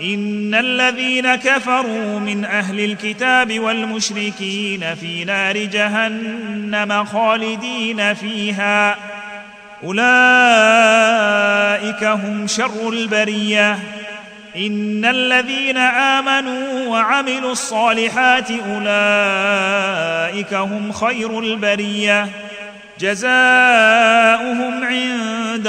إن الذين كفروا من أهل الكتاب والمشركين في نار جهنم خالدين فيها. أولئك هم شر البرية. إن الذين آمنوا وعملوا الصالحات أولئك هم خير البرية. عند